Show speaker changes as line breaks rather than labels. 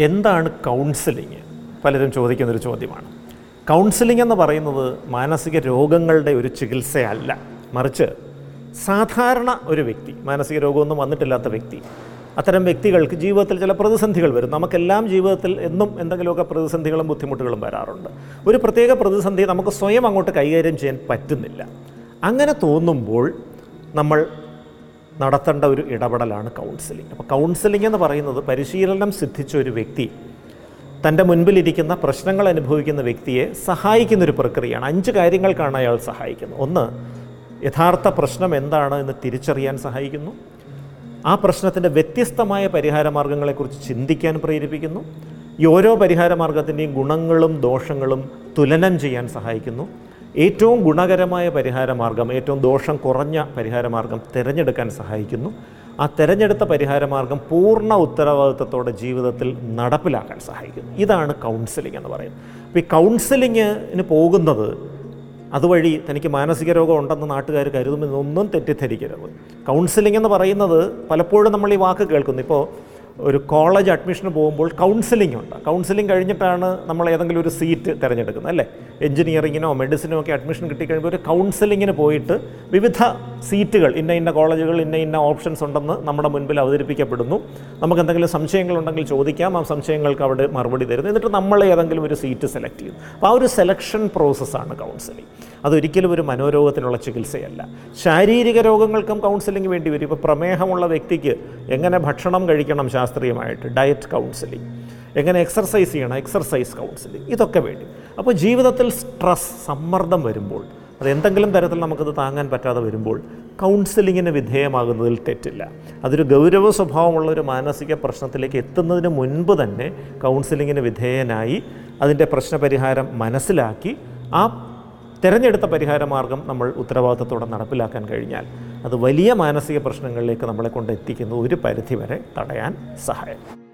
എന്താണ് കൗൺസിലിങ് പലരും ചോദിക്കുന്നൊരു ചോദ്യമാണ്. കൗൺസിലിംഗ് എന്ന് പറയുന്നത് മാനസിക രോഗങ്ങളുടെ ഒരു ചികിത്സയല്ല. മറിച്ച് സാധാരണ ഒരു വ്യക്തി മാനസിക രോഗമൊന്നും വന്നിട്ടില്ലാത്ത വ്യക്തി അത്തരം വ്യക്തികൾക്ക് ജീവിതത്തിൽ ചില പ്രതിസന്ധികൾ വരും. നമുക്കെല്ലാം ജീവിതത്തിൽ എന്നും എന്തെങ്കിലുമൊക്കെ പ്രതിസന്ധികളും ബുദ്ധിമുട്ടുകളും വരാറുണ്ട്. ഒരു പ്രത്യേക പ്രതിസന്ധി നമുക്ക് സ്വയം അങ്ങോട്ട് കൈകാര്യം ചെയ്യാൻ പറ്റുന്നില്ല. അങ്ങനെ തോന്നുമ്പോൾ നമ്മൾ നടത്തേണ്ട ഒരു ഇടപെടലാണ് കൗൺസിലിംഗ് അപ്പോൾ കൗൺസിലിംഗ് എന്ന് പറയുന്നത് പരിശീലനം സിദ്ധിച്ച ഒരു വ്യക്തി തന്റെ മുൻപിലിരിക്കുന്ന പ്രശ്നങ്ങൾ അനുഭവിക്കുന്ന വ്യക്തിയെ സഹായിക്കുന്ന ഒരു പ്രക്രിയയാണ്. അഞ്ച് കാര്യങ്ങൾക്കാണ് അയാൾ സഹായിക്കുന്നത്. ഒന്ന് യഥാർത്ഥ പ്രശ്നം എന്താണ് എന്ന് തിരിച്ചറിയാൻ സഹായിക്കുന്നു. ആ പ്രശ്നത്തിന്റെ വ്യത്യസ്തമായ പരിഹാര മാർഗങ്ങളെക്കുറിച്ച് ചിന്തിക്കാൻ പ്രേരിപ്പിക്കുന്നു. ഈ ഓരോ പരിഹാര മാർഗത്തിന്റെയും ഗുണങ്ങളും ദോഷങ്ങളും തുലനം ചെയ്യാൻ സഹായിക്കുന്നു. ഏറ്റവും ഗുണകരമായ പരിഹാരമാർഗം ഏറ്റവും ദോഷം കുറഞ്ഞ പരിഹാരമാർഗം തിരഞ്ഞെടുക്കാൻ സഹായിക്കുന്നു. ആ തിരഞ്ഞെടുത്ത പരിഹാരമാർഗം പൂർണ ഉത്തരവാദിത്തത്തോടെ ജീവിതത്തിൽ നടപ്പിലാക്കാൻ സഹായിക്കുന്നു. ഇതാണ് കൗൺസിലിംഗ് എന്ന് പറയുന്നത്. അപ്പോൾ ഈ കൗൺസിലിങ്ങിന് പോകുന്നത് അതുവഴി തനിക്ക് മാനസിക രോഗം ഉണ്ടെന്ന് നാട്ടുകാർ കരുതുമെന്നൊന്നും തെറ്റിദ്ധരിക്കരുത്. കൗൺസിലിംഗ് എന്ന് പറയുന്നത് പലപ്പോഴും നമ്മൾ ഈ വാക്ക് കേൾക്കുന്നു. ഇപ്പോൾ ഒരു കോളേജ് അഡ്മിഷന് പോകുമ്പോൾ കൗൺസിലിംഗ് ഉണ്ട്. കൗൺസിലിംഗ് കഴിഞ്ഞിട്ടാണ് നമ്മൾ ഏതെങ്കിലും ഒരു സീറ്റ് തിരഞ്ഞെടുക്കുന്നത് അല്ലേ? എഞ്ചിനീയറിങ്ങിനോ മെഡിസിനോ ഒക്കെ അഡ്മിഷൻ കിട്ടിക്കഴിയുമ്പോൾ ഒരു കൗൺസിലിങ്ങിന് പോയിട്ട് വിവിധ സീറ്റുകൾ ഇന്ന ഇന്ന കോളേജുകൾ ഇന്ന ഇന്ന ഓപ്ഷൻസ് ഉണ്ടെന്ന് നമ്മുടെ മുൻപിൽ അവതരിപ്പിക്കപ്പെടുന്നു. നമുക്ക് എന്തെങ്കിലും സംശയങ്ങളുണ്ടെങ്കിൽ ചോദിക്കാം ആ സംശയങ്ങൾക്ക് അവിടെ മറുപടി തരുന്നു. എന്നിട്ട് നമ്മൾ ഏതെങ്കിലും ഒരു സീറ്റ് സെലക്ട് ചെയ്യും. അപ്പോൾ ആ ഒരു സെലക്ഷൻ പ്രോസസ്സാണ് കൗൺസിലിംഗ് അതൊരിക്കലും ഒരു മനോരോഗത്തിനുള്ള ചികിത്സയല്ല. ശാരീരിക രോഗങ്ങൾക്കും കൗൺസിലിംഗ് വേണ്ടി വരും. ഇപ്പോൾ പ്രമേഹമുള്ള വ്യക്തിക്ക് എങ്ങനെ ഭക്ഷണം കഴിക്കണം ശാസ്ത്രീയമായിട്ട് ഡയറ്റ് കൗൺസിലിംഗ് എങ്ങനെ എക്സർസൈസ് ചെയ്യണം എക്സർസൈസ് കൗൺസിലിംഗ് ഇതൊക്കെ വേണ്ടി. അപ്പോൾ ജീവിതത്തിൽ സ്ട്രെസ് സമ്മർദ്ദം വരുമ്പോൾ അത് എന്തെങ്കിലും തരത്തിൽ നമുക്കത് താങ്ങാൻ പറ്റാതെ വരുമ്പോൾ കൗൺസിലിങ്ങിന് വിധേയമാകുന്നതിൽ തെറ്റില്ല. അതൊരു ഗൗരവ സ്വഭാവമുള്ള ഒരു മാനസിക പ്രശ്നത്തിലേക്ക് എത്തുന്നതിന് മുൻപ് തന്നെ കൗൺസിലിങ്ങിന് വിധേയനായി അതിന്റെ പ്രശ്നപരിഹാരം മനസ്സിലാക്കി ആ തിരഞ്ഞെടുത്ത പരിഹാരമാർഗം നമ്മൾ ഉത്തരവാദിത്തത്തോടെ നടപ്പിലാക്കാൻ കഴിഞ്ഞാൽ അത് വലിയ മാനസിക പ്രശ്നങ്ങളിലേക്ക് നമ്മളെ കൊണ്ട് എത്തിക്കുന്ന ഒരു പരിധിവരെ തടയാൻ സഹായം